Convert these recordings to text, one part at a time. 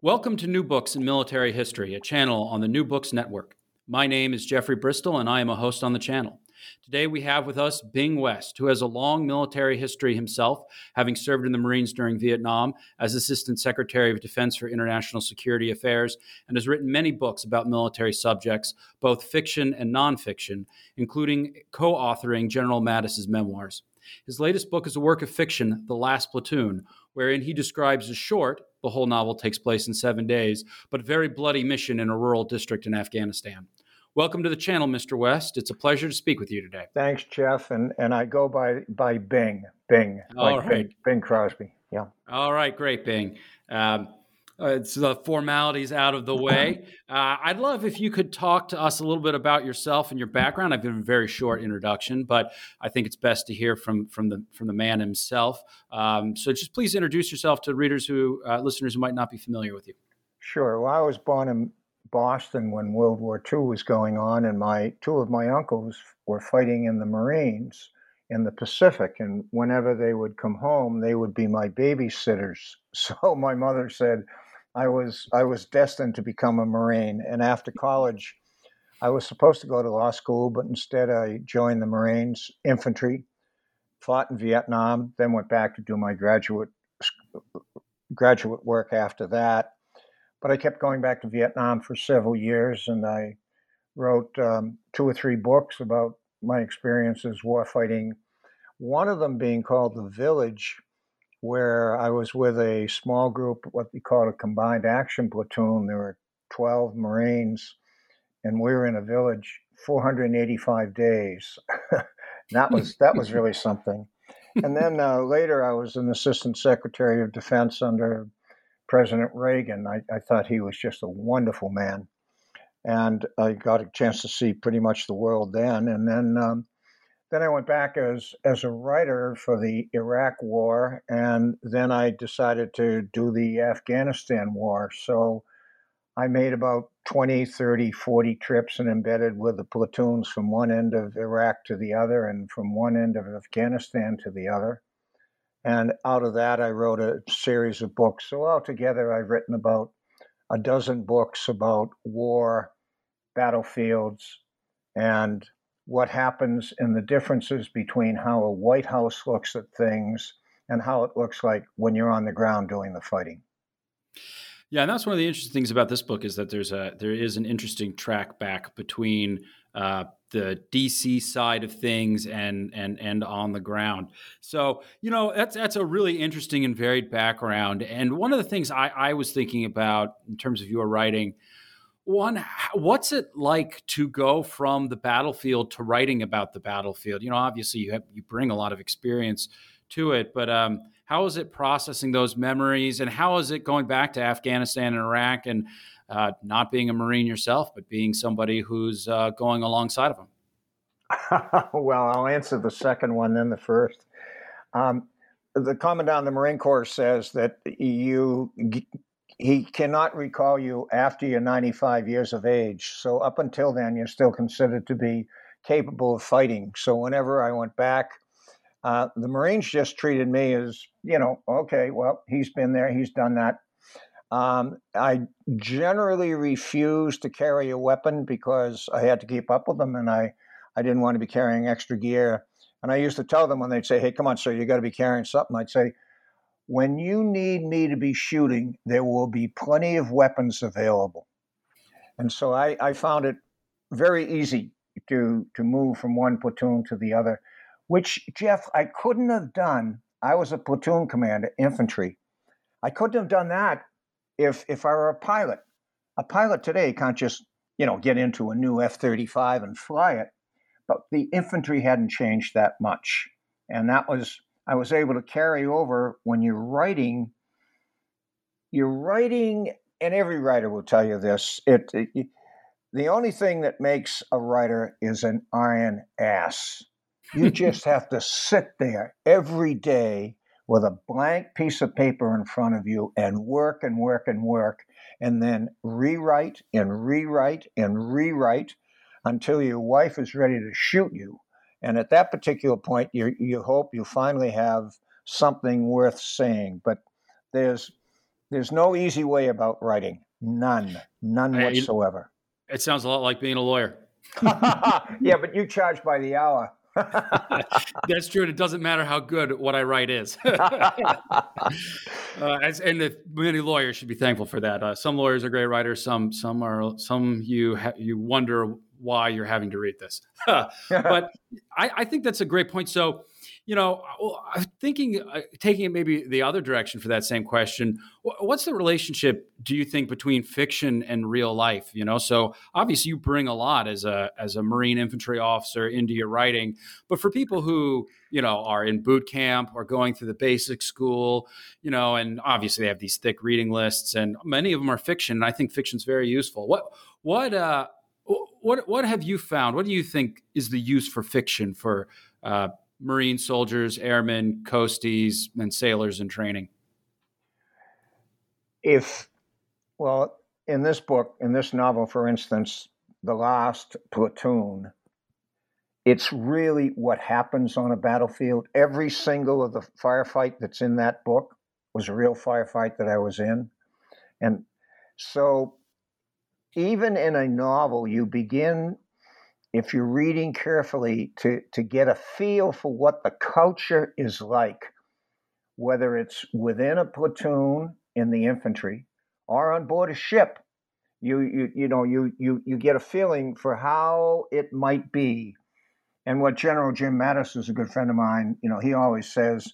Welcome to New Books in Military History, a channel on the New Books Network. My name is Jeffrey Bristol, and I am a host on the channel. Today we have with us Bing West, who has a long military history himself, having served in the Marines during Vietnam as Assistant Secretary of Defense for International Security Affairs, and has written many books about military subjects, both fiction and nonfiction, including co authoring General Mattis's memoirs. His latest book is a work of fiction, The Last Platoon, wherein he describes a short, the whole novel takes place in seven days, but very bloody mission in a rural district in Afghanistan. Welcome to the channel, Mr. West. It's a pleasure to speak with you today. Thanks, Jeff. And and I go by by Bing, Bing, All like right. Bing, Bing Crosby. Yeah. All right, great, Bing. Um, it's the formalities out of the way. Uh, I'd love if you could talk to us a little bit about yourself and your background. I've given a very short introduction, but I think it's best to hear from from the from the man himself. Um, so just please introduce yourself to readers who uh, listeners who might not be familiar with you. Sure. Well, I was born in Boston when World War II was going on, and my two of my uncles were fighting in the Marines in the Pacific. And whenever they would come home, they would be my babysitters. So my mother said I was I was destined to become a Marine. And after college, I was supposed to go to law school, but instead I joined the Marines infantry, fought in Vietnam, then went back to do my graduate graduate work after that. But I kept going back to Vietnam for several years, and I wrote um, two or three books about my experiences war fighting. One of them being called The Village, where I was with a small group, what they called a combined action platoon. There were 12 Marines, and we were in a village 485 days. that was that was really something. And then uh, later, I was an assistant secretary of defense under President Reagan. I, I thought he was just a wonderful man, and I got a chance to see pretty much the world then. And then um, then I went back as as a writer for the Iraq War, and then I decided to do the Afghanistan War. So I made about 20, 30, 40 trips and embedded with the platoons from one end of Iraq to the other and from one end of Afghanistan to the other. And out of that, I wrote a series of books. So altogether, I've written about a dozen books about war, battlefields, and what happens and the differences between how a White House looks at things and how it looks like when you're on the ground doing the fighting. Yeah, and that's one of the interesting things about this book is that there's a there is an interesting track back between uh, the DC side of things and and and on the ground. So you know that's that's a really interesting and varied background. And one of the things I, I was thinking about in terms of your writing, one, what's it like to go from the battlefield to writing about the battlefield? You know, obviously you have you bring a lot of experience to it, but um, how is it processing those memories, and how is it going back to Afghanistan and Iraq, and uh, not being a Marine yourself, but being somebody who's uh, going alongside of them? well, I'll answer the second one, then the first. Um, the commandant of the Marine Corps says that you he cannot recall you after you're 95 years of age. So up until then, you're still considered to be capable of fighting. So whenever I went back uh, the Marines just treated me as, you know, okay, well, he's been there, he's done that. Um, I generally refused to carry a weapon because I had to keep up with them and I, I didn't want to be carrying extra gear. And I used to tell them when they'd say, hey, come on, sir, you got to be carrying something. I'd say, when you need me to be shooting, there will be plenty of weapons available. And so I, I found it very easy to, to move from one platoon to the other which Jeff, I couldn't have done. I was a platoon commander, infantry. I couldn't have done that if if I were a pilot. A pilot today can't just you know get into a new F thirty five and fly it. But the infantry hadn't changed that much, and that was I was able to carry over when you're writing. you're writing, and every writer will tell you this. It, it the only thing that makes a writer is an iron ass. You just have to sit there every day with a blank piece of paper in front of you and work and work and work, and then rewrite and rewrite and rewrite until your wife is ready to shoot you. And at that particular point, you, you hope you finally have something worth saying. But there's there's no easy way about writing. None. None whatsoever. It sounds a lot like being a lawyer. yeah, but you charge by the hour. That's true. And it doesn't matter how good what I write is. uh, as, and if many lawyers should be thankful for that. Uh, some lawyers are great writers. Some some are some you ha- you wonder why you're having to read this. but I, I think that's a great point. So you know, I'm thinking, uh, taking it maybe the other direction for that same question. What's the relationship, do you think, between fiction and real life? You know, so obviously you bring a lot as a as a Marine infantry officer into your writing, but for people who you know are in boot camp or going through the basic school, you know, and obviously they have these thick reading lists, and many of them are fiction. And I think fiction's very useful. What what uh what what have you found? What do you think is the use for fiction for uh, Marine soldiers, airmen, coasties, and sailors in training? If, well, in this book, in this novel, for instance, The Last Platoon, it's really what happens on a battlefield. Every single of the firefight that's in that book was a real firefight that I was in. And so even in a novel, you begin if you're reading carefully to, to get a feel for what the culture is like, whether it's within a platoon in the infantry or on board a ship, you, you, you know, you, you, you get a feeling for how it might be. And what General Jim Mattis is a good friend of mine, you know, he always says,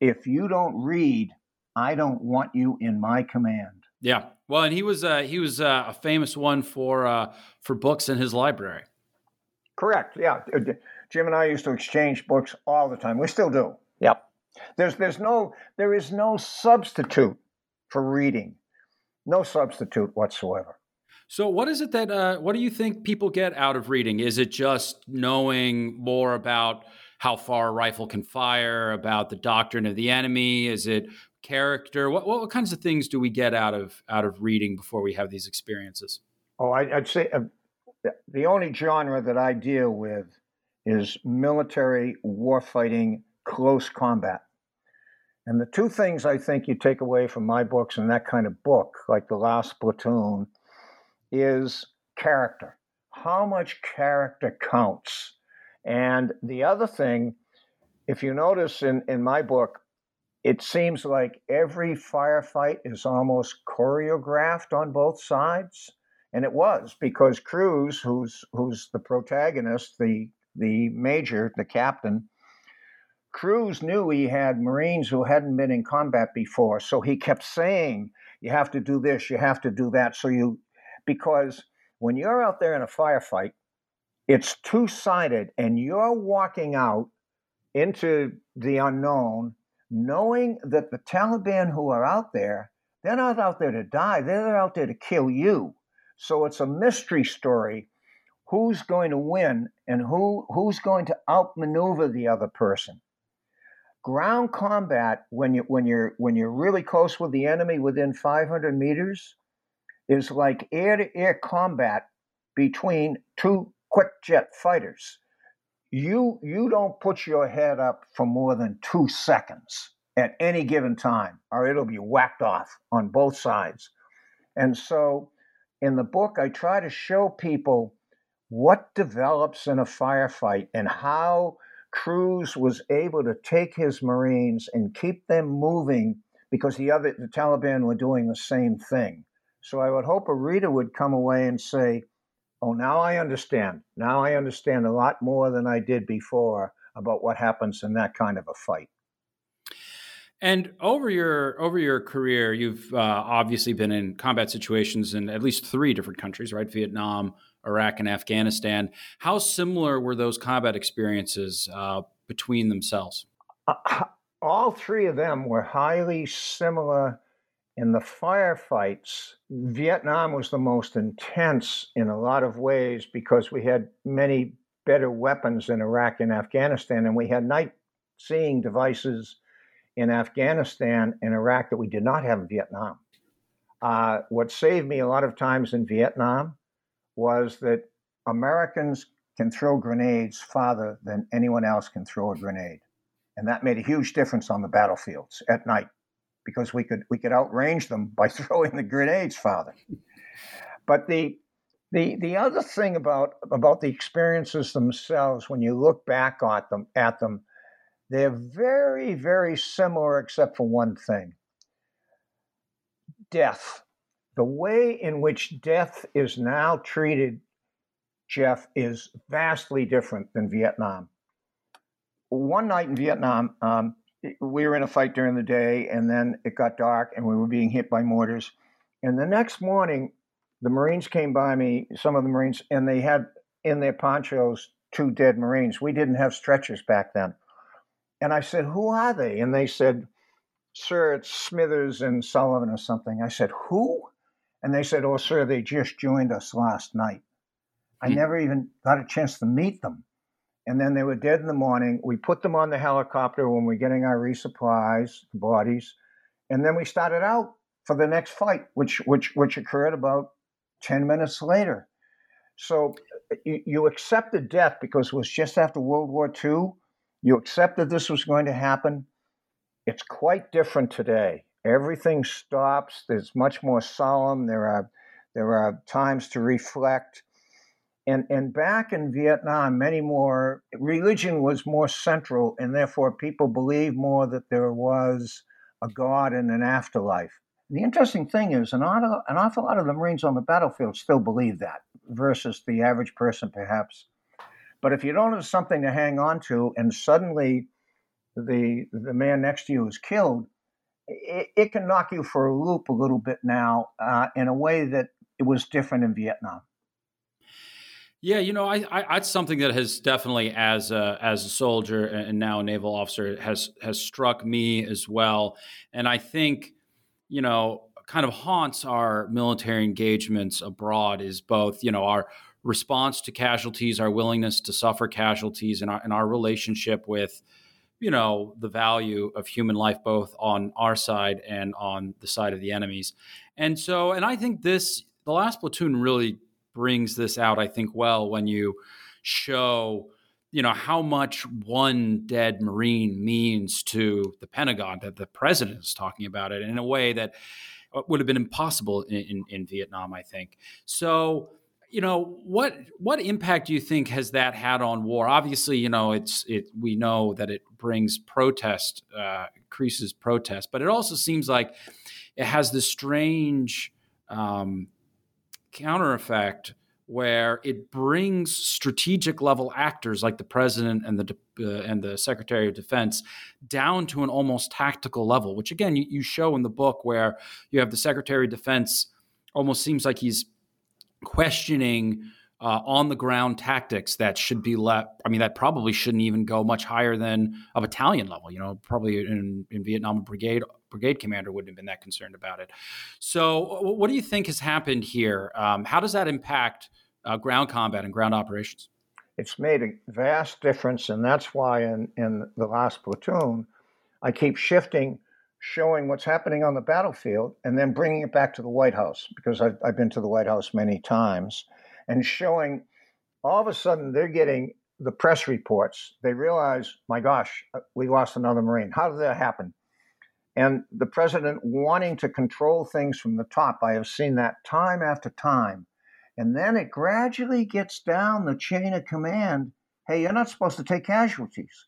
if you don't read, I don't want you in my command. Yeah. Well, and he was uh, he was uh, a famous one for uh, for books in his library. Correct. Yeah. Uh, Jim and I used to exchange books all the time. We still do. Yep. There's there's no there is no substitute for reading. No substitute whatsoever. So, what is it that uh, what do you think people get out of reading? Is it just knowing more about how far a rifle can fire, about the doctrine of the enemy? Is it character? What, what, what kinds of things do we get out of out of reading before we have these experiences? Oh, I, would say uh, the only genre that I deal with is military warfighting close combat. And the two things I think you take away from my books and that kind of book, like The Last Platoon, is character. How much character counts. And the other thing, if you notice in, in my book, it seems like every firefight is almost choreographed on both sides and it was because Cruz, who's who's the protagonist, the the major, the captain, Cruz knew he had Marines who hadn't been in combat before, so he kept saying, "You have to do this, you have to do that." So you, because when you're out there in a firefight, it's two sided, and you're walking out into the unknown, knowing that the Taliban who are out there, they're not out there to die; they're out there to kill you. So it's a mystery story. Who's going to win and who, who's going to outmaneuver the other person? Ground combat, when, you, when, you're, when you're really close with the enemy within 500 meters, is like air to air combat between two quick jet fighters. You, you don't put your head up for more than two seconds at any given time, or it'll be whacked off on both sides. And so in the book, I try to show people what develops in a firefight and how Cruz was able to take his Marines and keep them moving because the other the Taliban were doing the same thing. So I would hope a reader would come away and say, "Oh, now I understand. Now I understand a lot more than I did before about what happens in that kind of a fight." And over your over your career, you've uh, obviously been in combat situations in at least three different countries, right? Vietnam, Iraq, and Afghanistan. How similar were those combat experiences uh, between themselves? Uh, all three of them were highly similar in the firefights, Vietnam was the most intense in a lot of ways because we had many better weapons in Iraq and Afghanistan, and we had night seeing devices in Afghanistan and Iraq that we did not have in Vietnam. Uh, what saved me a lot of times in Vietnam was that Americans can throw grenades farther than anyone else can throw a grenade. And that made a huge difference on the battlefields at night because we could we could outrange them by throwing the grenades farther. But the the the other thing about about the experiences themselves, when you look back at them at them, they're very very similar except for one thing. Death. The way in which death is now treated, Jeff, is vastly different than Vietnam. One night in Vietnam, um, we were in a fight during the day, and then it got dark, and we were being hit by mortars. And the next morning, the Marines came by me, some of the Marines, and they had in their ponchos two dead Marines. We didn't have stretchers back then. And I said, Who are they? And they said, Sir, it's Smithers and Sullivan or something. I said, Who? And they said, Oh, sir, they just joined us last night. I hmm. never even got a chance to meet them. And then they were dead in the morning. We put them on the helicopter when we are getting our resupplies, bodies. And then we started out for the next fight, which which which occurred about 10 minutes later. So you, you accepted death because it was just after World War II. You accepted this was going to happen. It's quite different today. Everything stops. There's much more solemn. There are there are times to reflect. And and back in Vietnam, many more religion was more central, and therefore people believed more that there was a God and an afterlife. The interesting thing is, an awful, an awful lot of the Marines on the battlefield still believe that, versus the average person, perhaps. But if you don't have something to hang on to, and suddenly the the man next to you is killed, it, it can knock you for a loop a little bit now uh, in a way that it was different in Vietnam. Yeah, you know, I, I that's something that has definitely, as a, as a soldier and now a naval officer, has has struck me as well. And I think you know, kind of haunts our military engagements abroad is both, you know, our response to casualties, our willingness to suffer casualties, and our, and our relationship with, you know, the value of human life, both on our side and on the side of the enemies. And so, and I think this, the last platoon really brings this out, I think, well, when you show you know how much one dead marine means to the pentagon that the president is talking about it in a way that uh, would have been impossible in, in, in, vietnam i think. So you know what what impact do you think has that had on war? Obviously you know it's it we know that it brings protest uh, increases protest but it also seems like it has this strange um, counter effect where it brings strategic level actors like the president and the uh, and the secretary of defense down to an almost tactical level which again you, you show in the book where you have the secretary of defense almost seems like he's questioning uh, on the ground tactics that should be left. I mean, that probably shouldn't even go much higher than a battalion level. You know, probably in, in Vietnam, brigade brigade commander wouldn't have been that concerned about it. So, what do you think has happened here? Um, how does that impact uh, ground combat and ground operations? It's made a vast difference, and that's why in, in the last platoon, I keep shifting, showing what's happening on the battlefield, and then bringing it back to the White House because I've, I've been to the White House many times, and showing all of a sudden they're getting the press reports. They realize, my gosh, uh, we lost another Marine. How did that happen? And the president wanting to control things from the top. I have seen that time after time and then it gradually gets down the chain of command. Hey, you're not supposed to take casualties.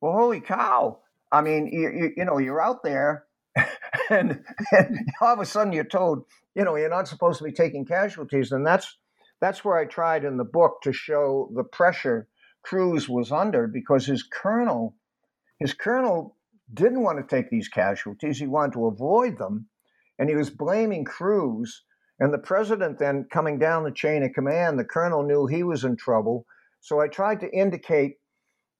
Well, holy cow. I mean, you, you, you know, you're out there and, and all of a sudden you're told, you know, you're not supposed to be taking casualties. And that's, that's where I tried in the book to show the pressure Cruz was under because his colonel, his colonel didn't want to take these casualties. He wanted to avoid them. And he was blaming Cruz and the president then coming down the chain of command, the colonel knew he was in trouble. So I tried to indicate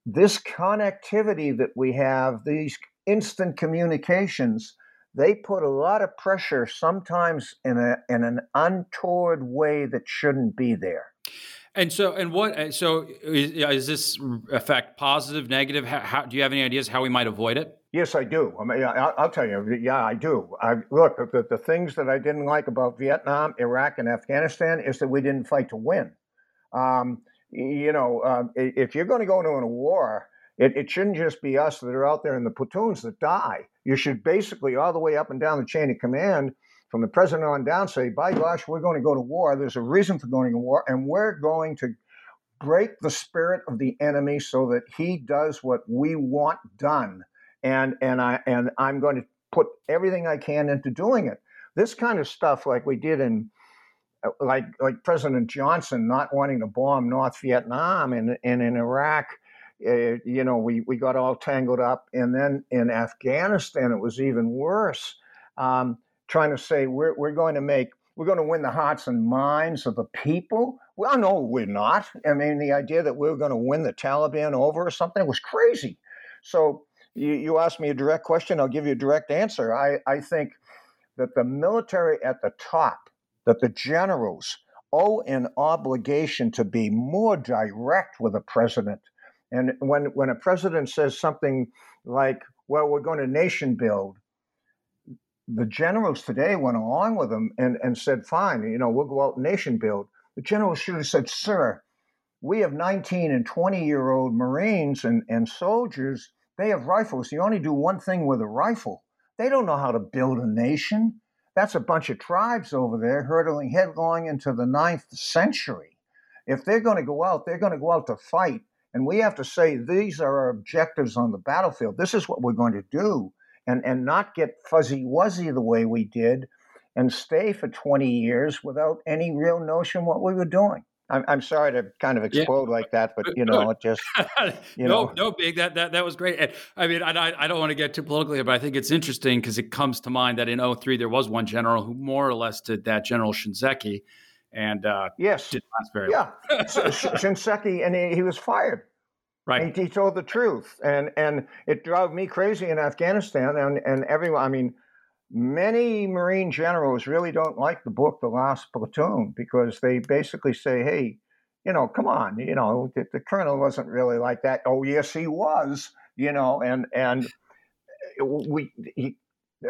this connectivity that we have, these instant communications they put a lot of pressure, sometimes in a in an untoward way that shouldn't be there. And so, and what? Uh, so, is, is this effect positive, negative? How, how, do you have any ideas how we might avoid it? Yes, I do. I mean, I'll, I'll tell you. Yeah, I do. I look the, the things that I didn't like about Vietnam, Iraq, and Afghanistan is that we didn't fight to win. Um, you know, uh, if you're going to go into a war, it, it shouldn't just be us that are out there in the platoons that die. You should basically, all the way up and down the chain of command, from the president on down, say, by gosh, we're going to go to war. There's a reason for going to war, and we're going to break the spirit of the enemy so that he does what we want done. And and I and I'm going to put everything I can into doing it. This kind of stuff, like we did in uh, like like President Johnson not wanting to bomb North Vietnam and, and in Iraq, uh, you know, we, we got all tangled up. And then in Afghanistan, it was even worse, um, trying to say we're, we're going to make, we're going to win the hearts and minds of the people. Well, no, we're not. I mean, the idea that we we're going to win the Taliban over or something was crazy. So you, you asked me a direct question, I'll give you a direct answer. I, I think that the military at the top, that the generals owe an obligation to be more direct with the president and when, when a president says something like, well, we're going to nation build, the generals today went along with him and, and said, fine, you know, we'll go out and nation build. The generals should have said, sir, we have 19 and 20 year old Marines and, and soldiers. They have rifles. You only do one thing with a rifle. They don't know how to build a nation. That's a bunch of tribes over there hurtling headlong into the ninth century. If they're going to go out, they're going to go out to fight and we have to say, these are our objectives on the battlefield. This is what we're going to do. And, and not get fuzzy wuzzy the way we did and stay for 20 years without any real notion what we were doing. I'm, I'm sorry to kind of explode yeah. like that, but you know, it just you no, know. no, big that that that was great. And, I mean, I I don't want to get too politically, but I think it's interesting because it comes to mind that in 03 there was one general who more or less did that, General Shinseki, and uh, yes, didn't last very yeah. Shinseki, and he, he, was fired. Right. He, he, told the truth, and and it drove me crazy in Afghanistan, and and everyone. I mean, many Marine generals really don't like the book The Last Platoon because they basically say, hey. You know, come on. You know, the, the colonel wasn't really like that. Oh, yes, he was. You know, and and we he,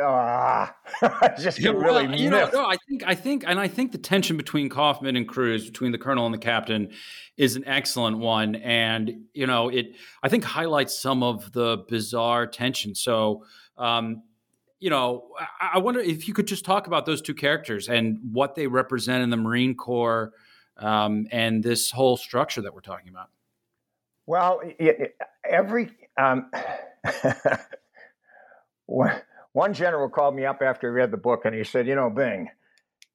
Ah, just yeah, really well, you know, no, I think I think and I think the tension between Kaufman and Cruz, between the colonel and the captain, is an excellent one, and you know it. I think highlights some of the bizarre tension. So, um, you know, I, wonder if you could just talk about those two characters and what they represent in the Marine Corps, um, and this whole structure that we're talking about. Well, every um, one general called me up after he read the book and he said, You know, Bing,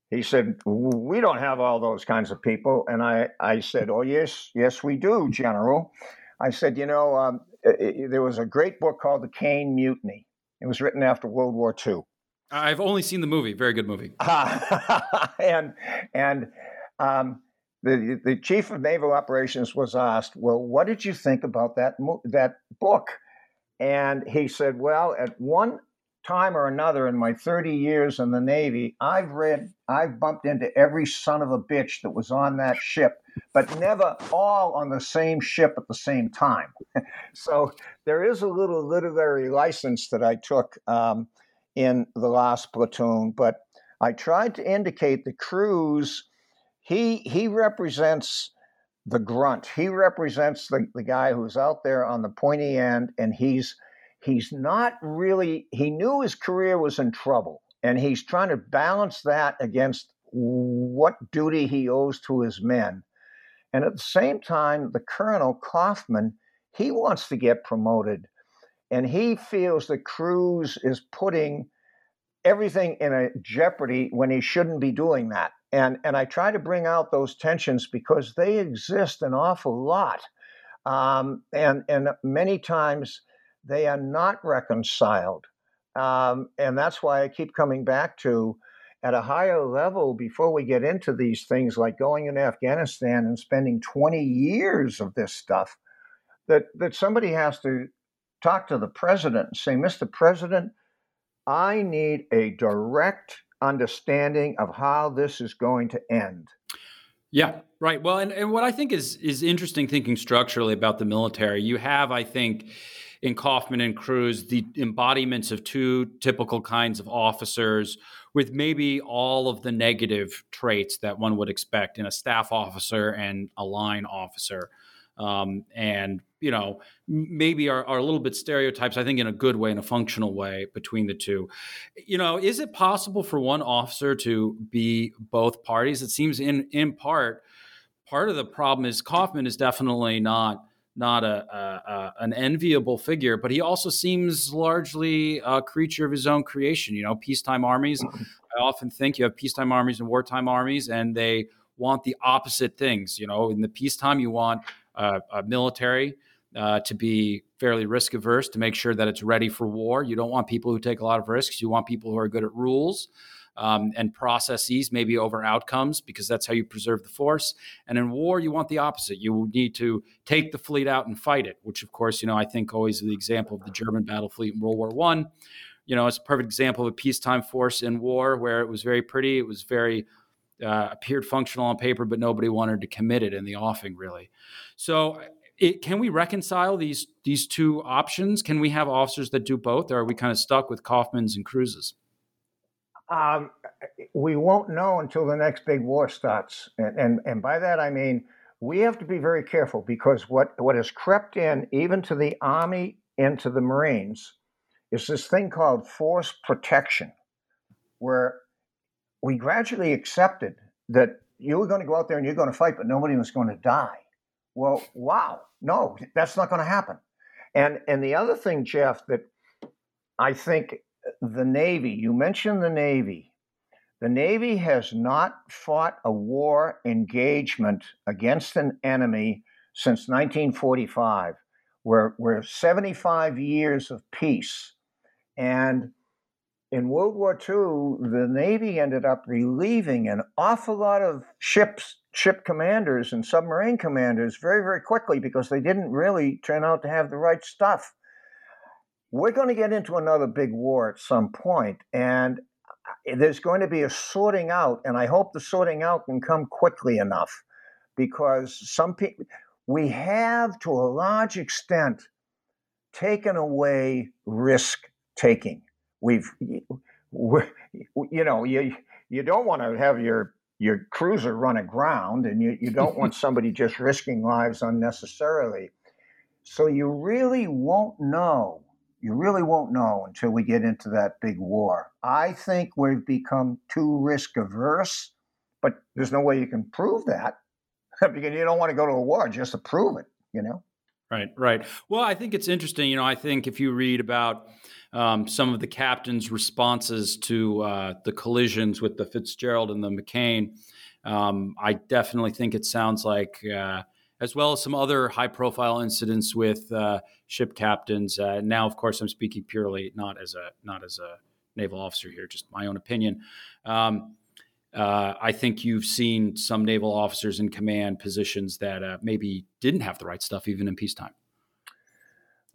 he said, We don't have all those kinds of people. And I, I said, Oh, yes, yes, we do, General. I said, You know, um, it, there was a great book called The Caine Mutiny. It was written after World War II. I've only seen the movie. Very good movie. and and um, the the chief of naval operations was asked, "Well, what did you think about that that book?" And he said, "Well, at one time or another in my 30 years in the Navy, I've read, I've bumped into every son of a bitch that was on that ship, but never all on the same ship at the same time. so there is a little literary license that I took um, in the last platoon, but I tried to indicate the Cruz. He he represents the grunt. He represents the, the guy who's out there on the pointy end, and he's he's not really, he knew his career was in trouble, and he's trying to balance that against what duty he owes to his men. And at the same time, the colonel, Kaufman, he wants to get promoted. And he feels that Cruz is putting everything in a jeopardy when he shouldn't be doing that. And, and I try to bring out those tensions because they exist an awful lot. Um, and, and many times they are not reconciled. Um, and that's why I keep coming back to at a higher level before we get into these things like going in Afghanistan and spending 20 years of this stuff, that, that somebody has to talk to the president and say, Mr. President, I need a direct understanding of how this is going to end. Yeah, right. Well, and, and what I think is is interesting thinking structurally about the military, you have, I think, in Kaufman and Cruz, the embodiments of two typical kinds of officers with maybe all of the negative traits that one would expect in a staff officer and a line officer. Um, and you know maybe are, are a little bit stereotypes i think in a good way in a functional way between the two you know is it possible for one officer to be both parties it seems in in part part of the problem is kaufman is definitely not not a, a, a, an enviable figure, but he also seems largely a creature of his own creation. You know, peacetime armies. I often think you have peacetime armies and wartime armies, and they want the opposite things. You know, in the peacetime, you want uh, a military uh, to be fairly risk averse to make sure that it's ready for war. You don't want people who take a lot of risks. You want people who are good at rules um, and processes, maybe over outcomes, because that's how you preserve the force. And in war, you want the opposite. You need to take the fleet out and fight it, which, of course, you know, I think always the example of the German battle fleet in World War One. You know, it's a perfect example of a peacetime force in war where it was very pretty, it was very uh, appeared functional on paper, but nobody wanted to commit it in the offing, really. So, it, can we reconcile these these two options? Can we have officers that do both, or are we kind of stuck with Kaufman's and Cruz's? Um, we won't know until the next big war starts, and, and and by that I mean we have to be very careful because what what has crept in even to the army and to the Marines is this thing called force protection, where we gradually accepted that you were going to go out there and you're going to fight, but nobody was going to die. Well, wow, no, that's not going to happen. And and the other thing, Jeff, that I think the Navy, you mentioned the Navy. The Navy has not fought a war engagement against an enemy since 1945. We're, we're 75 years of peace. And in World War II, the Navy ended up relieving an awful lot of ships, ship commanders and submarine commanders very, very quickly because they didn't really turn out to have the right stuff we're going to get into another big war at some point, and uh, there's going to be a sorting out, and I hope the sorting out can come quickly enough because some people, we have to a large extent taken away risk taking. We've, you know, you you don't want to have your your cruiser run aground, and you, you don't want somebody just risking lives unnecessarily. So you really won't know you really won't know until we get into that big war. I think we've become too risk averse, but there's no way you can prove that because you don't want to go to a war just to prove it, you know? Right, right. Well, I think it's interesting. You know, I think if you read about um, some of the captain's responses to uh, the collisions with the Fitzgerald and the McCain, um, I definitely think it sounds like. Uh, as well as some other high profile incidents with uh, ship captains. Uh, now, of course, I'm speaking purely not as a not as a naval officer here, just my own opinion. Um, uh, I think you've seen some naval officers in command positions that uh, maybe didn't have the right stuff even in peacetime.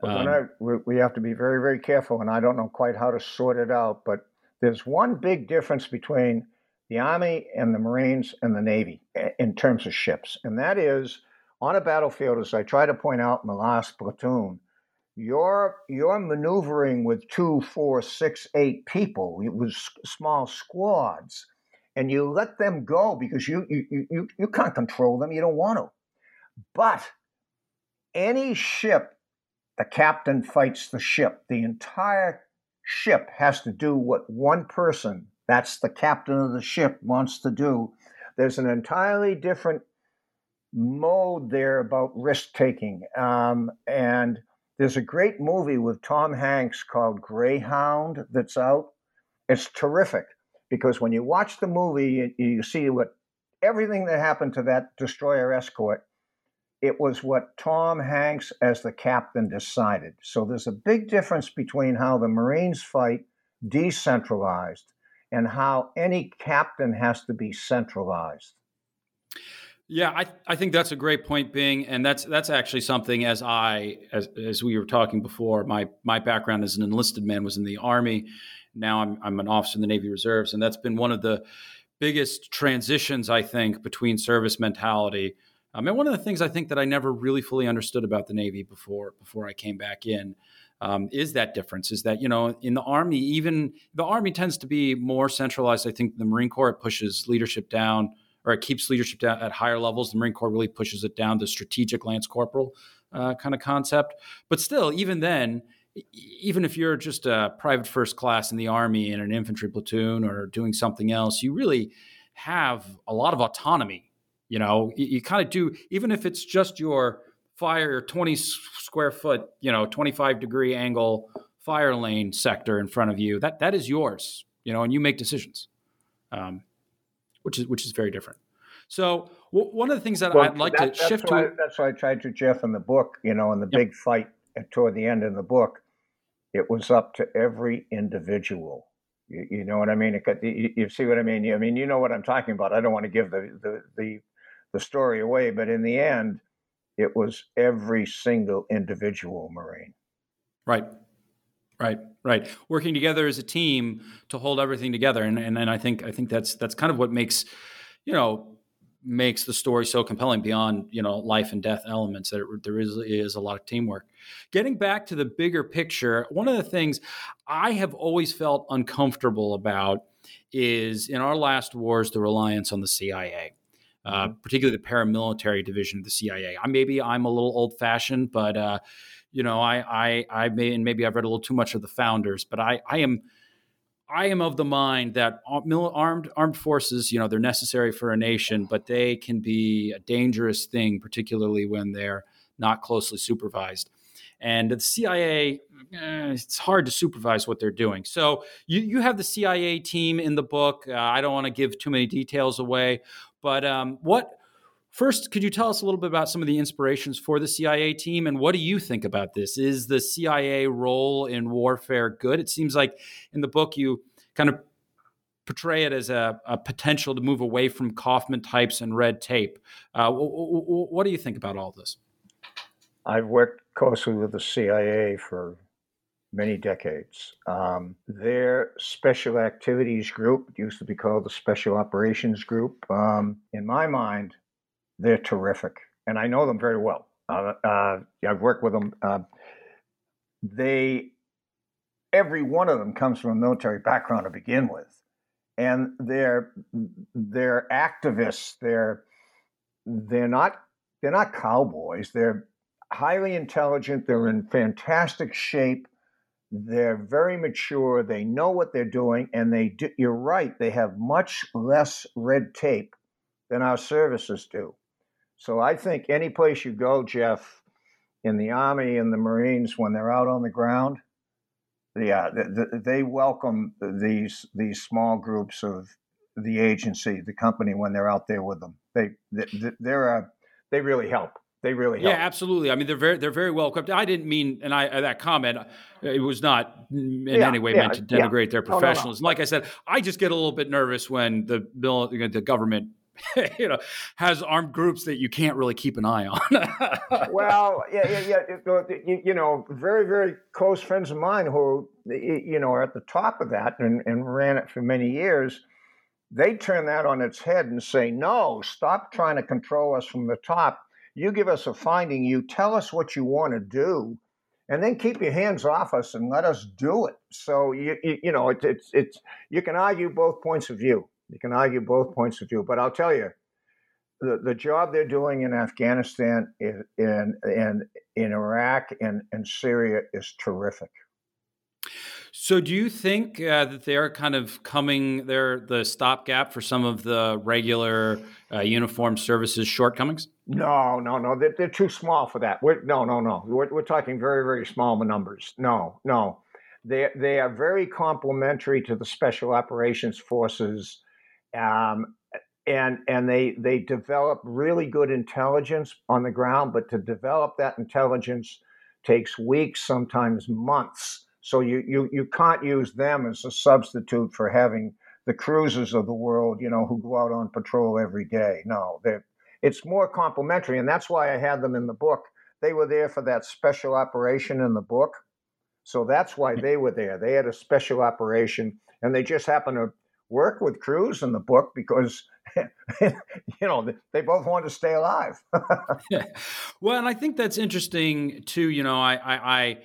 Um, I, we have to be very, very careful, and I don't know quite how to sort it out, but there's one big difference between the Army and the Marines and the Navy in terms of ships, and that is on a battlefield, as I try to point out in the last platoon, you're you're maneuvering with two, four, six, eight people with small squads, and you let them go because you you you you can't control them. You don't want to. But any ship, the captain fights the ship. The entire ship has to do what one person, that's the captain of the ship, wants to do. There's an entirely different mode there about risk taking. Um, and there's a great movie with Tom Hanks called Greyhound that's out. It's terrific because when you watch the movie, you, you see what everything that happened to that destroyer escort. It was what Tom Hanks, as the captain, decided. So there's a big difference between how the Marines fight decentralized and how any captain has to be centralized. Yeah, I, I think that's a great point, Bing, and that's that's actually something as I as as we were talking before. My my background as an enlisted man was in the army. Now I'm I'm an officer in the Navy Reserves, and that's been one of the biggest transitions I think between service mentality. Um, and one of the things I think that I never really fully understood about the Navy before before I came back in um, is that difference. Is that you know in the Army, even the Army tends to be more centralized. I think the Marine Corps pushes leadership down or it keeps leadership down at higher levels. The Marine Corps really pushes it down to strategic lance corporal uh, kind of concept. But still, even then, even if you're just a private first class in the Army in an infantry platoon or doing something else, you really have a lot of autonomy. You know, you, you kind of do, even if it's just your fire 20 square foot, you know, 25 degree angle fire lane sector in front of you, that that is yours, you know, and you make decisions. Um, which is which is very different. So w- one of the things that well, I'd like that, to shift to that's why I tried to Jeff in the book. You know, in the yep. big fight toward the end of the book, it was up to every individual. You, you know what I mean? It, you, you, see what I mean? I mean, you know what I'm talking about. I don't want to give the, the the the story away, but in the end, it was every single individual Marine. Right. Right, right. Working together as a team to hold everything together, and and, and I think I think that's that's kind of what makes you know makes the story so compelling beyond you know life and death elements that it, there is is a lot of teamwork getting back to the bigger picture one of the things i have always felt uncomfortable about is in our last wars the reliance on the cia uh, mm-hmm. particularly the paramilitary division of the cia I, maybe i'm a little old fashioned but uh, you know, I, I, I may, and maybe I've read a little too much of the founders, but I, I am, I am of the mind that armed armed forces, you know, they're necessary for a nation, but they can be a dangerous thing, particularly when they're not closely supervised. And the CIA, eh, it's hard to supervise what they're doing. So you you have the CIA team in the book. Uh, I don't want to give too many details away, but um, what First, could you tell us a little bit about some of the inspirations for the CIA team and what do you think about this? Is the CIA role in warfare good? It seems like in the book you kind of portray it as a, a potential to move away from Kaufman types and red tape. Uh, w- w- what do you think about all this? I've worked closely with the CIA for many decades. Um, their special activities group used to be called the Special Operations Group. Um, in my mind, they're terrific, and I know them very well. Uh, uh, I've worked with them. Uh, they, every one of them comes from a military background to begin with, and they're they're activists. They're they're not they're not cowboys. They're highly intelligent. They're in fantastic shape. They're very mature. They know what they're doing, and they do, you're right. They have much less red tape than our services do. So I think any place you go, Jeff, in the Army and the Marines, when they're out on the ground, yeah, uh, they welcome these these small groups of the agency, the company, when they're out there with them. They they're a, they really help. They really help. Yeah, absolutely. I mean, they're very they're very well equipped. I didn't mean, and I uh, that comment, it was not in yeah, any way yeah, meant to denigrate yeah. their professionalism. Oh, no, no. Like I said, I just get a little bit nervous when the bill the government you know, has armed groups that you can't really keep an eye on. well, yeah, yeah, yeah. Uh, you know, very, very close friends of mine who, you know, are at the top of that and, and ran it for many years. They turn that on its head and say, no, stop trying to control us from the top. You give us a finding, you tell us what you want to do, and then keep your hands off us and let us do it. So you you, you know it, it's it's you can argue both points of view. You can argue both points of view, but I'll tell you, the, the job they're doing in Afghanistan, in in in, in Iraq, and, and Syria is terrific. So, do you think uh, that they're kind of coming? They're the stopgap for some of the regular uh, uniform services shortcomings? No, no, no. They're, they're too small for that. We're, no, no, no. We're, we're talking very, very small numbers. No, no. They they are very complementary to the special operations forces um, and and they they develop really good intelligence on the ground, but to develop that intelligence takes weeks, sometimes months. So you you you can't use them as a substitute for having the Cruzes of the world, you know, who go out on patrol every day. No, it's more complementary, and that's why I had them in the book. They were there for that special operation in the book, so that's why they were there. They had a special operation, and they just happened to work with Cruz in the book because you know they both want to stay alive. well, and I think that's interesting too. You know, I, I, I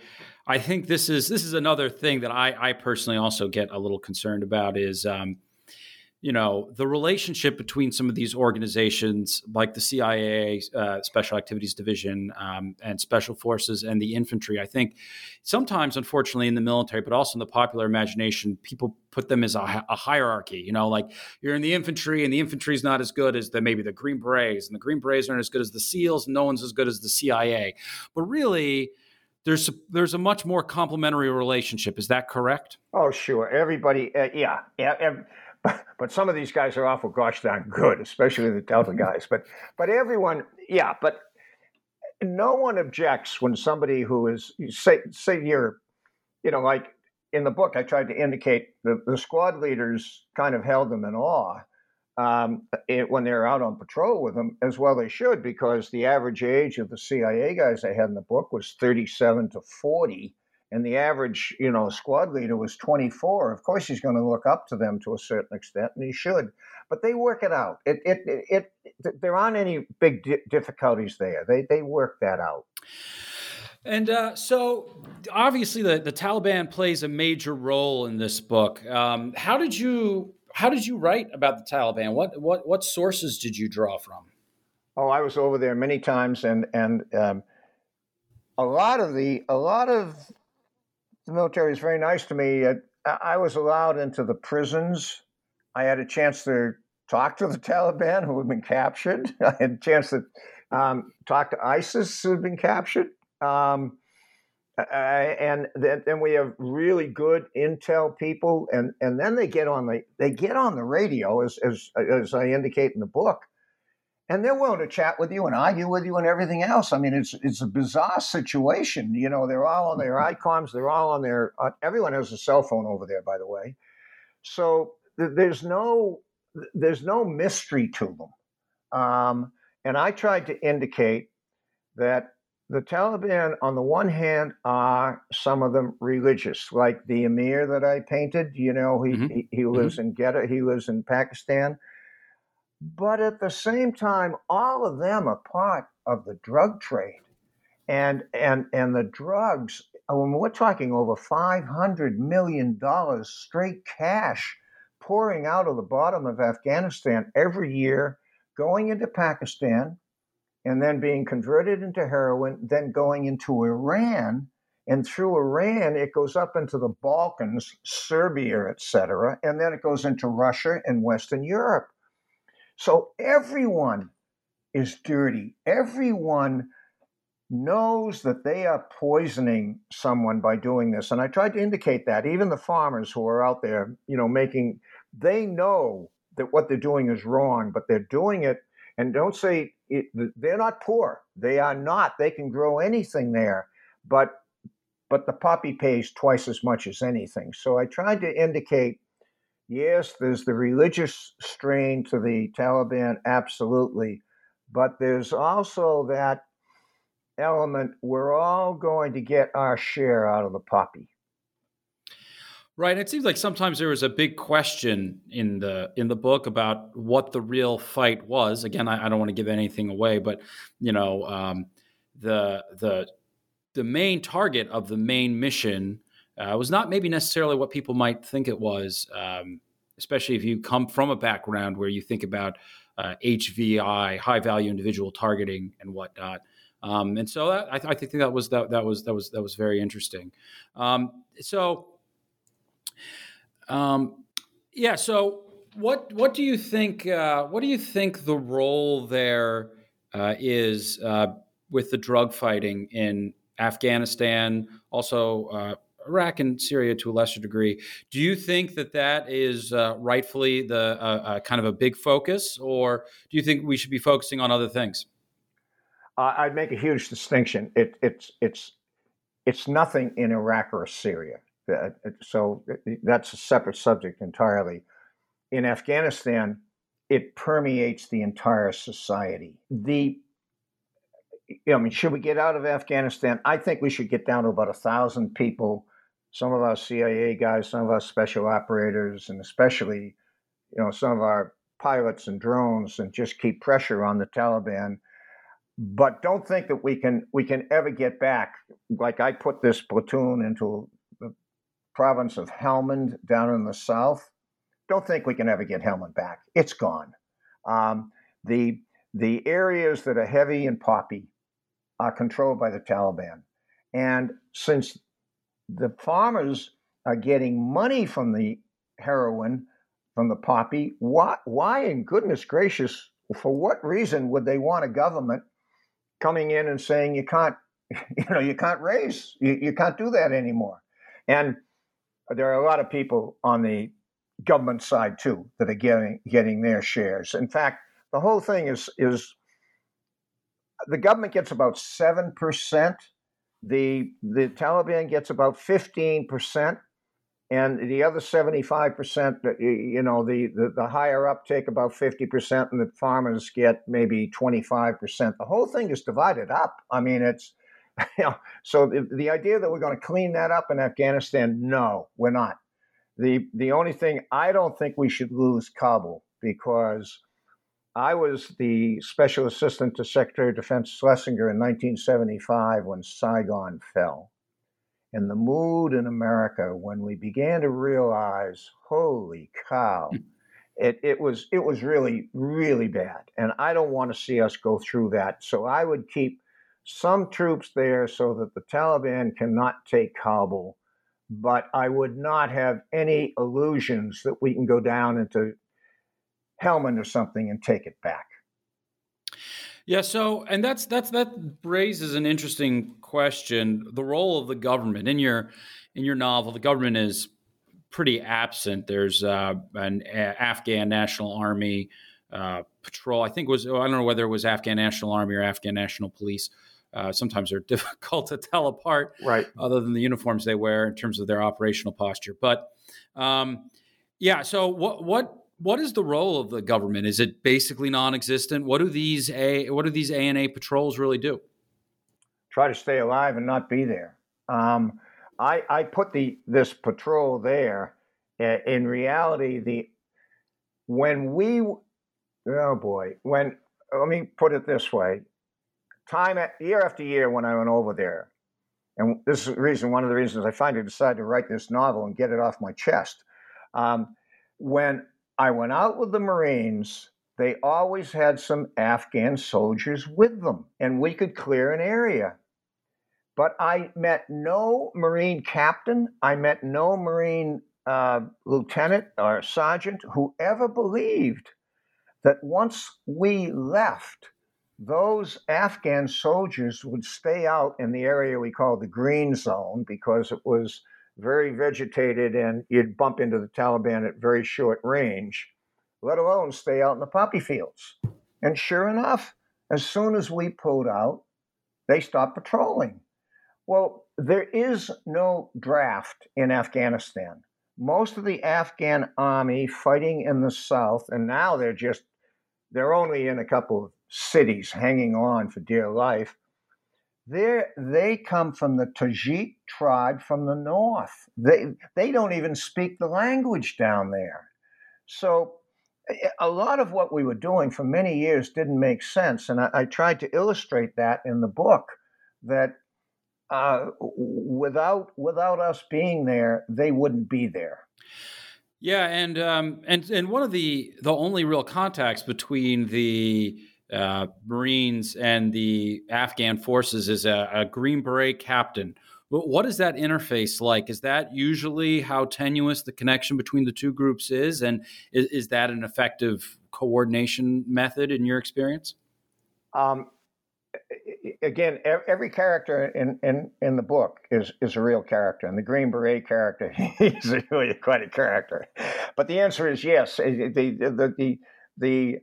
I think this is this is another thing that I, I personally also get a little concerned about is um, you know the relationship between some of these organizations like the cia uh, special activities division um, and special forces and the infantry i think sometimes unfortunately in the military but also in the popular imagination people put them as a, a hierarchy you know like you're in the infantry and the infantry is not as good as the maybe the green berets and the green berets aren't as good as the seals and no one's as good as the cia but really there's there's a much more complementary relationship. Is that correct? Oh sure. Everybody uh, yeah yeah but some of these guys are awful gosh darn good, especially the Delta mm-hmm. guys. But but everyone, yeah, but no one objects when somebody who is say say you're, you know, like in the book I tried to indicate the, the squad leaders kind of held them in awe um, it, when they're out on patrol with them, as well they should, because the average age of the CIA guys I had in the book was 37 to 40 and the average, you know, squad leader was 24. Of course, he's going to look up to them to a certain extent, and he should. But they work it out. It, it, it, it there aren't any big di- difficulties there. They, they work that out. And uh, so, obviously, the, the Taliban plays a major role in this book. Um, how did you how did you write about the Taliban? What what what sources did you draw from? Oh, I was over there many times, and and um, a lot of the a lot of the military was very nice to me. I was allowed into the prisons. I had a chance to talk to the Taliban who had been captured. I had a chance to um, talk to ISIS who had been captured. Um, I, and then, then, we have really good intel people, and, and then they get on the they get on the radio as as as I indicate in the book, and they're willing to chat with you and argue with you and everything else. I mean, it's it's a bizarre situation. You know, they're all on their mm-hmm. ICOMs, they're all on their. Uh, everyone has a cell phone over there, by the way. So th- there's no there's no mystery to them. Um, and I tried to indicate that the Taliban, on the one hand, are some of them religious, like the emir that I painted. You know, he mm-hmm. he, he, lives mm-hmm. in Quetta, he lives in Pakistan. But at the same time, all of them are part of the drug trade. And, and, and the drugs, when we're talking over $500 million straight cash pouring out of the bottom of Afghanistan every year, going into Pakistan, and then being converted into heroin, then going into Iran. And through Iran, it goes up into the Balkans, Serbia, etc., and then it goes into Russia and Western Europe. So everyone is dirty. Everyone knows that they are poisoning someone by doing this. And I tried to indicate that. Even the farmers who are out there, you know, making, they know that what they're doing is wrong, but they're doing it. And don't say it, they're not poor. They are not. They can grow anything there. But but the poppy pays twice as much as anything. So I tried to indicate Yes, there's the religious strain to the Taliban, absolutely. But there's also that element we're all going to get our share out of the poppy. Right. It seems like sometimes there was a big question in the in the book about what the real fight was. Again, I, I don't want to give anything away, but you know, um, the the the main target of the main mission uh, was not maybe necessarily what people might think it was, um, especially if you come from a background where you think about uh, HVI, high value individual targeting, and whatnot. Um, and so that, I, I, think that was that, that was that was that was very interesting. Um, so, um, yeah. So, what what do you think? Uh, what do you think the role there uh, is uh, with the drug fighting in Afghanistan? Also uh, Iraq and Syria to a lesser degree. Do you think that that is uh, rightfully the uh, uh, kind of a big focus, or do you think we should be focusing on other things? I'd make a huge distinction. It, it's it's it's nothing in Iraq or Syria, so that's a separate subject entirely. In Afghanistan, it permeates the entire society. The I mean, should we get out of Afghanistan? I think we should get down to about a thousand people. Some of our CIA guys, some of our special operators, and especially, you know, some of our pilots and drones, and just keep pressure on the Taliban. But don't think that we can we can ever get back. Like I put this platoon into the province of Helmand down in the south. Don't think we can ever get Helmand back. It's gone. Um, the the areas that are heavy and poppy are controlled by the Taliban. And since the farmers are getting money from the heroin, from the poppy, why, why in goodness gracious, for what reason would they want a government coming in and saying you can't, you know, you can't raise, you, you can't do that anymore? And there are a lot of people on the government side too that are getting getting their shares. In fact, the whole thing is is the government gets about 7%. The, the Taliban gets about 15%. And the other 75%, uh, you know, the, the, the higher up take about 50%, and the farmers get maybe 25%. The whole thing is divided up. I mean, it's, you know, so the, the idea that we're going to clean that up in Afghanistan, no, we're not. The, the only thing I don't think we should lose Kabul because I was the special assistant to Secretary of Defense Schlesinger in 1975 when Saigon fell. And the mood in America when we began to realize, holy cow, hmm. it, it was it was really really bad, and I don't want to see us go through that. So I would keep some troops there so that the Taliban cannot take Kabul, but I would not have any illusions that we can go down into Helmand or something and take it back. Yeah, so and that's that's that raises an interesting question. The role of the government in your in your novel, the government is pretty absent. There's uh, an Afghan National Army uh, patrol. I think was I don't know whether it was Afghan National Army or Afghan National Police. Uh, sometimes they're difficult to tell apart, right? Other than the uniforms they wear in terms of their operational posture, but um, yeah. So what what what is the role of the government? Is it basically non-existent? What do these a what do these ANA patrols really do? Try to stay alive and not be there. Um, I, I put the this patrol there. In reality, the when we oh boy when let me put it this way, time at, year after year when I went over there, and this is the reason one of the reasons I finally decided to write this novel and get it off my chest. Um, when I went out with the Marines. They always had some Afghan soldiers with them, and we could clear an area. But I met no Marine captain, I met no Marine uh, lieutenant or sergeant who ever believed that once we left, those Afghan soldiers would stay out in the area we call the green zone because it was very vegetated, and you'd bump into the Taliban at very short range, let alone stay out in the poppy fields. And sure enough, as soon as we pulled out, they stopped patrolling. Well, there is no draft in Afghanistan. Most of the Afghan army fighting in the south, and now they're just, they're only in a couple of cities hanging on for dear life they they come from the Tajik tribe from the north. They they don't even speak the language down there. So a lot of what we were doing for many years didn't make sense, and I, I tried to illustrate that in the book. That uh, without without us being there, they wouldn't be there. Yeah, and um, and and one of the the only real contacts between the uh, Marines and the Afghan forces is a, a, Green Beret captain. But what is that interface like? Is that usually how tenuous the connection between the two groups is? And is, is that an effective coordination method in your experience? Um, again, every character in, in, in the book is, is a real character, and the Green Beret character, he's really quite a character. But the answer is yes. The, the, the, the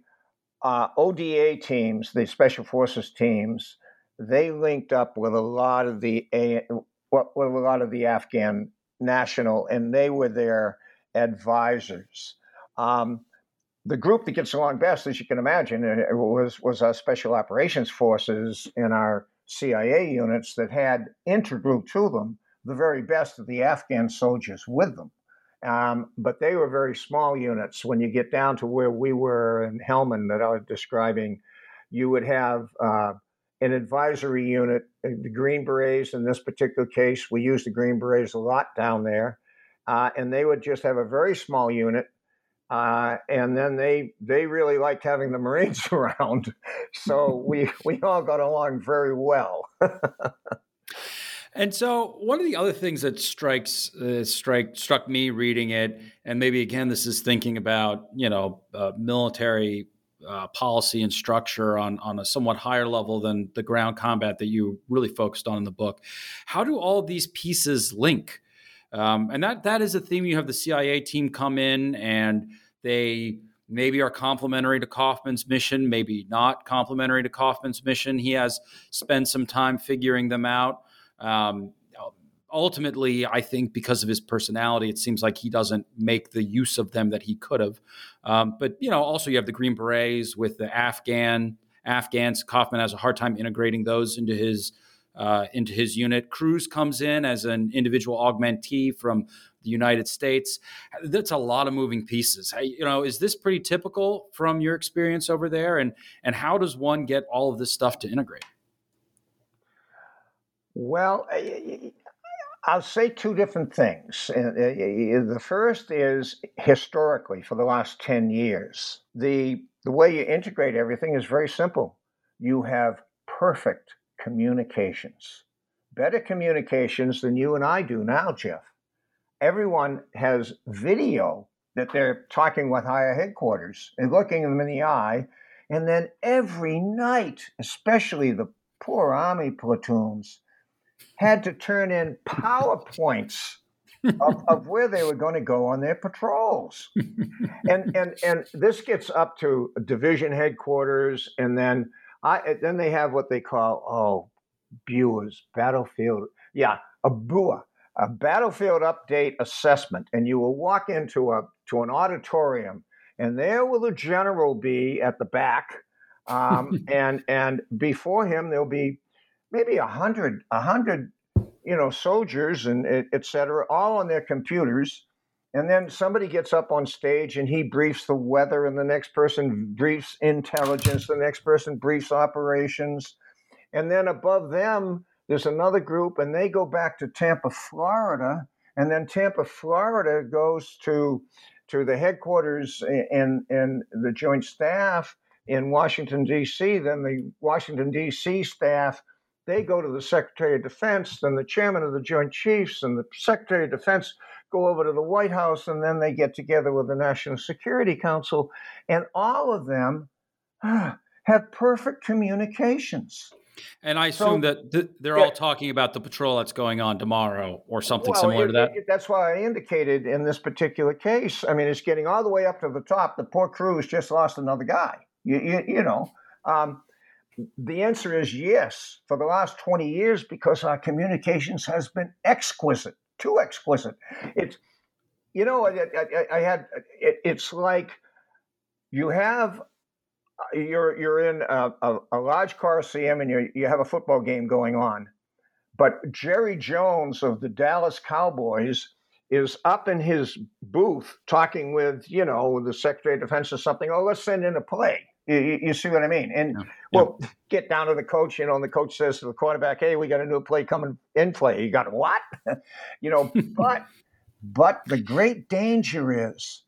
uh, ODA teams, the special forces teams, they linked up with a lot of the a, with a lot of the Afghan national, and they were their advisors. Um, the group that gets along best, as you can imagine, uh, was was our special operations forces in our CIA units that had intergroup to them the very best of the Afghan soldiers with them. Um, but they were very small units. When you get down to where we were in Helmand that I was describing, you would have uh, an advisory unit, uh, the Green Berets in this particular case. We used the Green Berets a lot down there. Uh, and they would just have a very small unit uh, and then they they really liked having the Marines around, so we we all got along very well. and so one of the other things that strikes uh, strike struck me reading it, and maybe again this is thinking about you know uh, military uh, policy and structure on on a somewhat higher level than the ground combat that you really focused on in the book. How do all these pieces link? Um, and that that is a theme. You have the CIA team come in and they maybe are complementary to Kaufman's mission, maybe not complementary to Kaufman's mission. He has spent some time figuring them out. Um, ultimately, I think because of his personality, it seems like he doesn't make the use of them that he could have. Um, but you know, also you have the Green Berets with the Afghan Afghans. Kaufman has a hard time integrating those into his uh, into his unit. Cruz comes in as an individual augmentee from the United States. That's a lot of moving pieces. You know, is this pretty typical from your experience over there? And and how does one get all of this stuff to integrate? Well, I'll say two different things. Uh, the first is historically, for the last 10 years, the, the way you integrate everything is very simple. You have perfect communications, better communications than you and I do now, Jeff. Everyone has video that they're talking with higher headquarters and looking them in the eye. And then every night, especially the poor army platoons, had to turn in PowerPoints of, of, where they were going to go on their patrols. and, and, and this gets up to division headquarters, and then I then they have what they call oh, BUAs, battlefield. Yeah, a BUA, a battlefield update assessment, and you will walk into a to an auditorium, and there will the general be at the back, um, and and before him there'll be maybe a hundred a hundred you know soldiers and et cetera, all on their computers and then somebody gets up on stage and he briefs the weather, and the next person briefs intelligence, the next person briefs operations. And then above them, there's another group, and they go back to Tampa, Florida. And then Tampa, Florida goes to to the headquarters and and the Joint Staff in Washington D.C. Then the Washington D.C. staff they go to the Secretary of Defense, then the Chairman of the Joint Chiefs and the Secretary of Defense go over to the White House, and then they get together with the National Security Council, and all of them have perfect communications. And I assume so, that th- they're yeah, all talking about the patrol that's going on tomorrow or something well, similar it, to that. It, that's why I indicated in this particular case. I mean, it's getting all the way up to the top. The poor Cruz just lost another guy. You, you, you know, um, the answer is yes for the last 20 years because our communications has been exquisite too exquisite. It's you know, I, I, I had it, it's like you have uh, you're you're in a, a, a large coliseum and you you have a football game going on, but Jerry Jones of the Dallas Cowboys is up in his booth talking with you know the Secretary of Defense or something. Oh, let's send in a play. You, you, see what I mean? And yeah. well, get down to the coach, you know, and the coach says to the quarterback, "Hey, we got a new play coming in play." You got what? you know, but but the great danger is,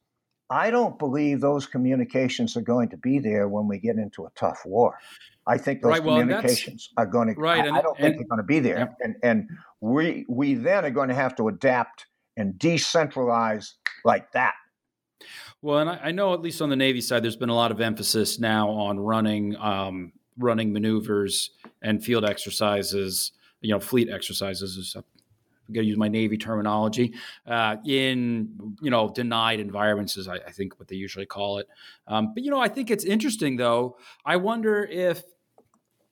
I don't believe those communications are going to be there when we get into a tough war. I think those right, well, communications are going to. Right, I, and, I don't think and, they're going to be there, yeah. and and we we then are going to have to adapt and decentralize like that. Well, and I, I, know at least on the Navy side, there's been a lot of emphasis now on running um, running maneuvers and field exercises. You know, fleet exercises. I'm going to use my Navy terminology uh, in you know denied environments, is I, I think what they usually call it. Um, but you know, I think it's interesting though. I wonder if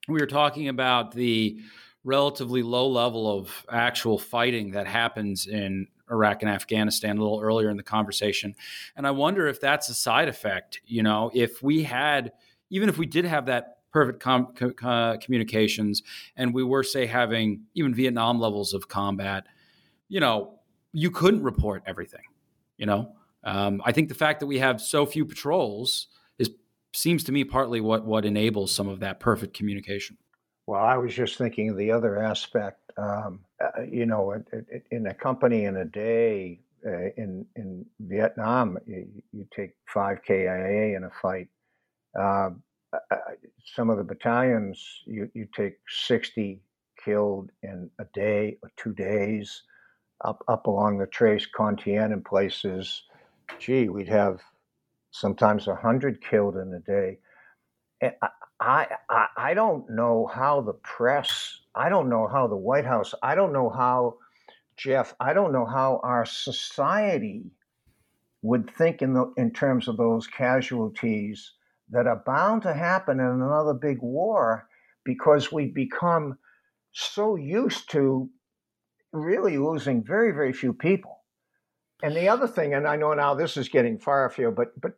we were talking about the relatively low level of actual fighting that happens in Iraq and Afghanistan a little earlier in the conversation, and I wonder if that's a side effect. You know, if we had, even if we did have that perfect com- co- communications, and we were say having even Vietnam levels of combat, you know, you couldn't report everything. You know, um, I think the fact that we have so few patrols is seems to me partly what what enables some of that perfect communication. Well, I was just thinking the other aspect. Um, uh, you know, in a company in a day uh, in in Vietnam, you, you, take five KIA in a fight. Um, uh, uh, some of the battalions, you, you take sixty killed in a day or two days, up up along the Trace, Con Thien in places. Gee, we'd have sometimes hundred killed in a day. And I, I, I don't know how the press, I don't know how the White House, I don't know how, Jeff, I don't know how our society would think in the in terms of those casualties that are bound to happen in another big war because we've become so used to really losing very very few people. And the other thing, and I know now this is getting far afield, but but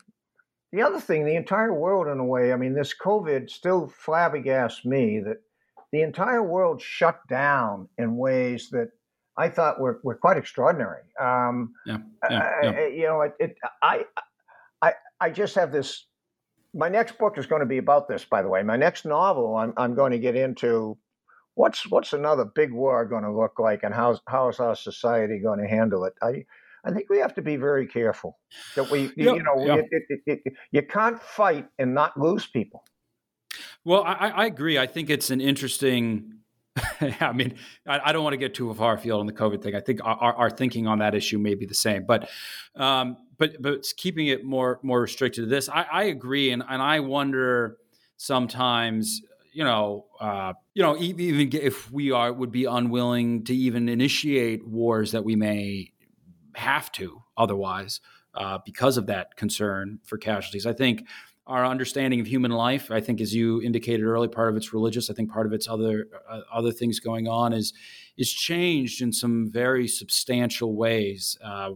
the other thing, the entire world, in a way, I mean, this COVID still flabbergasts me that the entire world shut down in ways that I thought were, were quite extraordinary. Um, yeah, yeah, yeah. I, you know, it, it, I, I, I just have this. My next book is going to be about this, by the way. My next novel, I'm, I'm going to get into what's what's another big war going to look like, and how's how is our society going to handle it. I I think we have to be very careful that we, you know, it, it, it, you can't fight and not lose people. Well, I, I agree. I think it's an interesting. I mean, I, I, don't want to get too far afield on the COVID thing. I think our, our thinking on that issue may be the same, but um, but but keeping it more more restricted to this, I, I agree, and and I wonder sometimes you know, uh, you know, even if we are would be unwilling to even initiate wars that we may have to otherwise uh, because of that concern for casualties. I think our understanding of human life, I think, as you indicated early, part of it's religious. I think part of it's other uh, other things going on is is changed in some very substantial ways. Uh,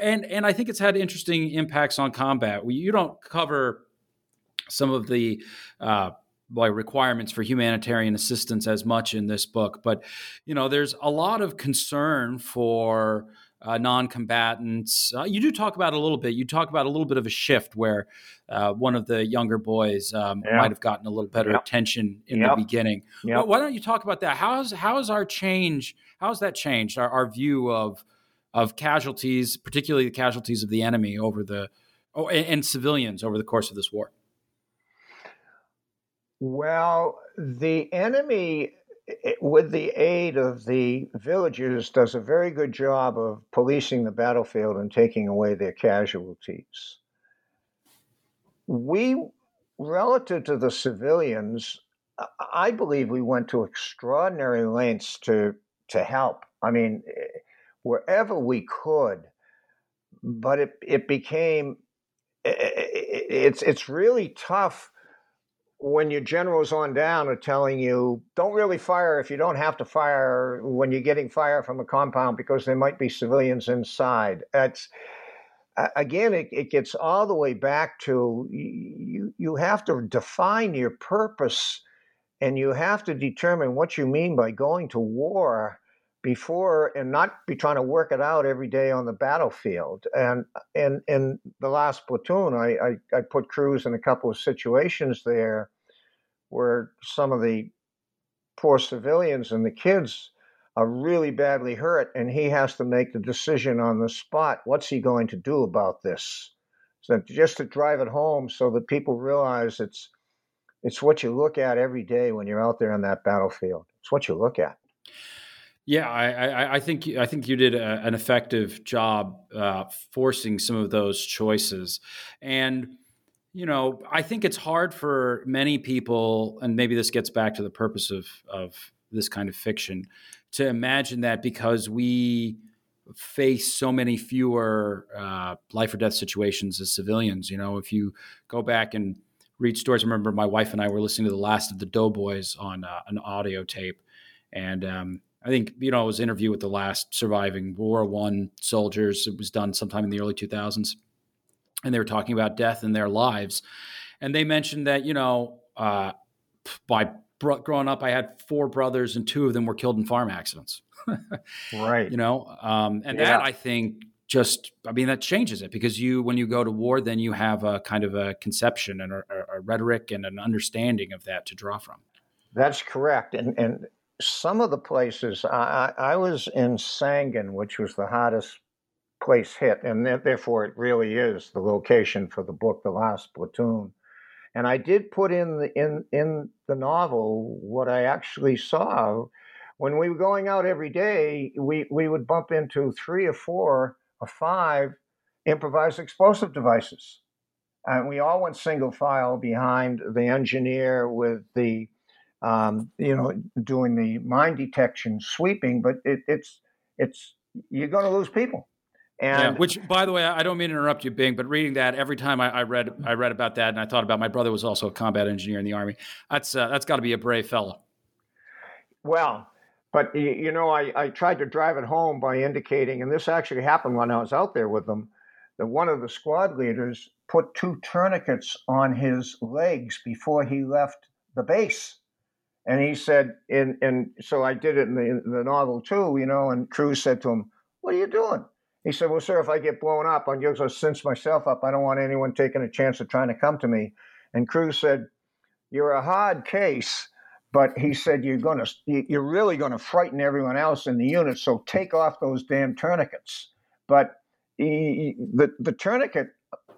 and and I think it's had interesting impacts on combat. We, you don't cover some of the uh, requirements for humanitarian assistance as much in this book, but you know, there's a lot of concern for uh, non-combatants. Uh, you do talk about a little bit. You talk about a little bit of a shift where uh, one of the younger boys um, yeah. might have gotten a little better yep. attention in yep. the beginning. Yep. Well, why don't you talk about that? How's how's our change? How's that changed our, our view of of casualties, particularly the casualties of the enemy over the oh, and, and civilians over the course of this war? Well, the enemy with the aid of the villagers, does a very good job of policing the battlefield and taking away their casualties. We, relative to the civilians, I believe we went to extraordinary lengths to to help. I mean, eh, wherever we could, but it it became eh, eh, it's it's really tough when your generals on down are telling you don't really fire if you don't have to fire when you're getting fire from a compound because there might be civilians inside. That's again, it, it gets all the way back to you. You have to define your purpose, and you have to determine what you mean by going to war before and not be trying to work it out every day on the battlefield. And in the last platoon, I, I, I put Cruz in a couple of situations there where some of the poor civilians and the kids are really badly hurt, and he has to make the decision on the spot. What's he going to do about this? So just to drive it home, so that people realize it's it's what you look at every day when you're out there on that battlefield. It's what you look at. Yeah, I, I, I, think I think you did a, an effective job uh, forcing some of those choices, and you know I think it's hard for many people, and maybe this gets back to the purpose of of this kind of fiction, to imagine that because we face so many fewer uh, life or death situations as civilians. You know, if you go back and read stories, I remember my wife and I were listening to the last of the Doughboys on uh, an audio tape, and um, I think you know it was an interview with the last surviving World War One soldiers. It was done sometime in the early 2000s, and they were talking about death in their lives, and they mentioned that you know uh, by growing up, I had four brothers, and two of them were killed in farm accidents. right. You know, um, and yeah. that I think just i mean that changes it because you when you go to war then you have a kind of a conception and a, a, rhetoric and an understanding of that to draw from that's correct and and some of the places I, I was in Sangin, which was the hottest place hit, and therefore it really is the location for the book, The Last Platoon. And I did put in the in in the novel what I actually saw. When we were going out every day, we, we would bump into three or four or five improvised explosive devices. And we all went single file behind the engineer with the um, you know, doing the mine detection sweeping, but it, it's it's you're going to lose people. And yeah, which, by the way, I don't mean to interrupt you, Bing, but reading that every time I, I, read I read about that, and I thought about my brother was also a combat engineer in the army. That's uh, that's got to be a brave fellow. Well, but you know, I, I tried to drive it home by indicating, and this actually happened when I was out there with them, that one of the squad leaders put two tourniquets on his legs before he left the base. And he said, and, and so I did it in the, in the novel too, you know, and Cruz said to him, What are you doing? He said, Well, sir, if I get blown up, I'm going to cinch myself up. I don't want anyone taking a chance of trying to come to me. And Cruz said, You're a hard case, but he said, You're going to, you're really going to frighten everyone else in the unit. So take off those damn tourniquets. But he, the, the tourniquet,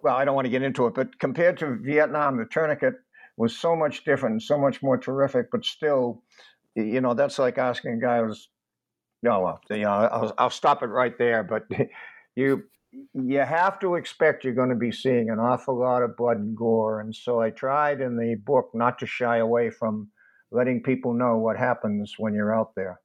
well, I don't want to get into it, but compared to Vietnam, the tourniquet was so much different, so much more terrific, but still, you know, that's like asking a guy who's, no, well, you know, I'll, I'll stop it right there. But you, you have to expect you're going to be seeing an awful lot of blood and gore. And so I tried in the book not to shy away from letting people know what happens when you're out there.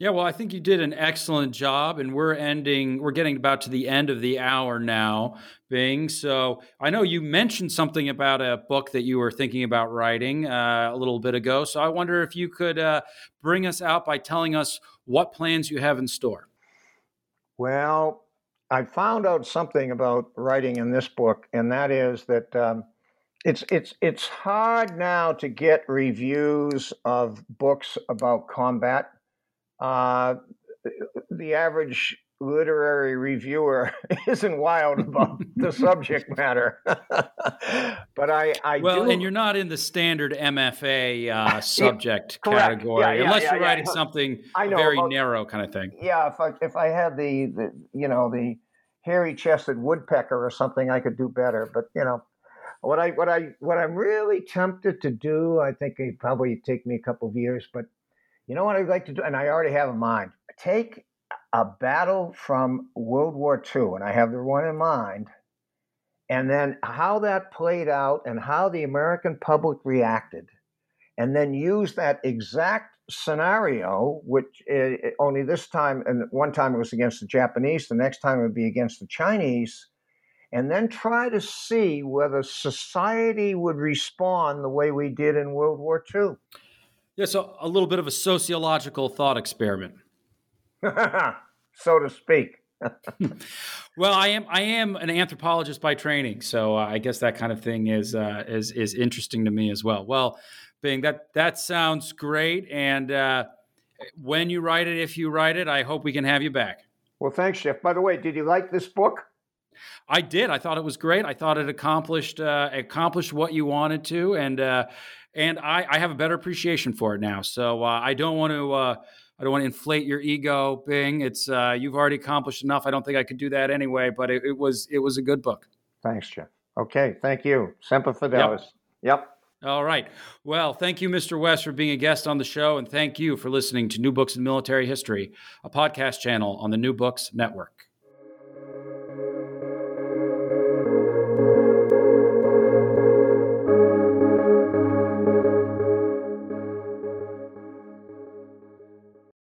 Yeah, well, I think you did an excellent job, and we're ending, we're getting about to the end of the hour now, Bing. So I know you mentioned something about a book that you were thinking about writing uh, a little bit ago. So I wonder if you could uh, bring us out by telling us what plans you have in store. Well, I found out something about writing in this book, and that is that um, it's it's it's hard now to get reviews of books about combat uh, the average literary reviewer isn't wild about the subject matter. but I, I well, do... and you're not in the standard MFA uh, subject yeah, category yeah, yeah, unless you're writing something know, very about, narrow kind of thing. Yeah, if I if I had the, the you know the hairy chested woodpecker or something, I could do better. But you know. What I what I what I'm really tempted to do, I think it probably take me a couple of years, but you know what I'd like to do? And I already have in mind. Take a battle from World War II, and I have the one in mind, and then how that played out and how the American public reacted, and then use that exact scenario, which uh, only this time, and one time it was against the Japanese, the next time it would be against the Chinese, and then try to see whether society would respond the way we did in World War II. Yeah, so a little bit of a sociological thought experiment. so to speak. well, I am I am an anthropologist by training, so uh, I guess that kind of thing is uh, is is interesting to me as well. Well, Bing, that that sounds great, and uh, when you write it, if you write it, I hope we can have you back. Well, thanks, Jeff. By the way, did you like this book? I did. I thought it was great. I thought it accomplished uh, accomplished what you wanted to, and uh, and I, I have a better appreciation for it now. So uh, I don't want to uh, I don't want to inflate your ego, Bing. It's uh, you've already accomplished enough. I don't think I could do that anyway. But it, it was it was a good book. Thanks, Jim. Okay, thank you. Semper Fidelis. Yep. yep. All right. Well, thank you, Mr. West, for being a guest on the show, and thank you for listening to New Books in Military History, a podcast channel on the New Books Network.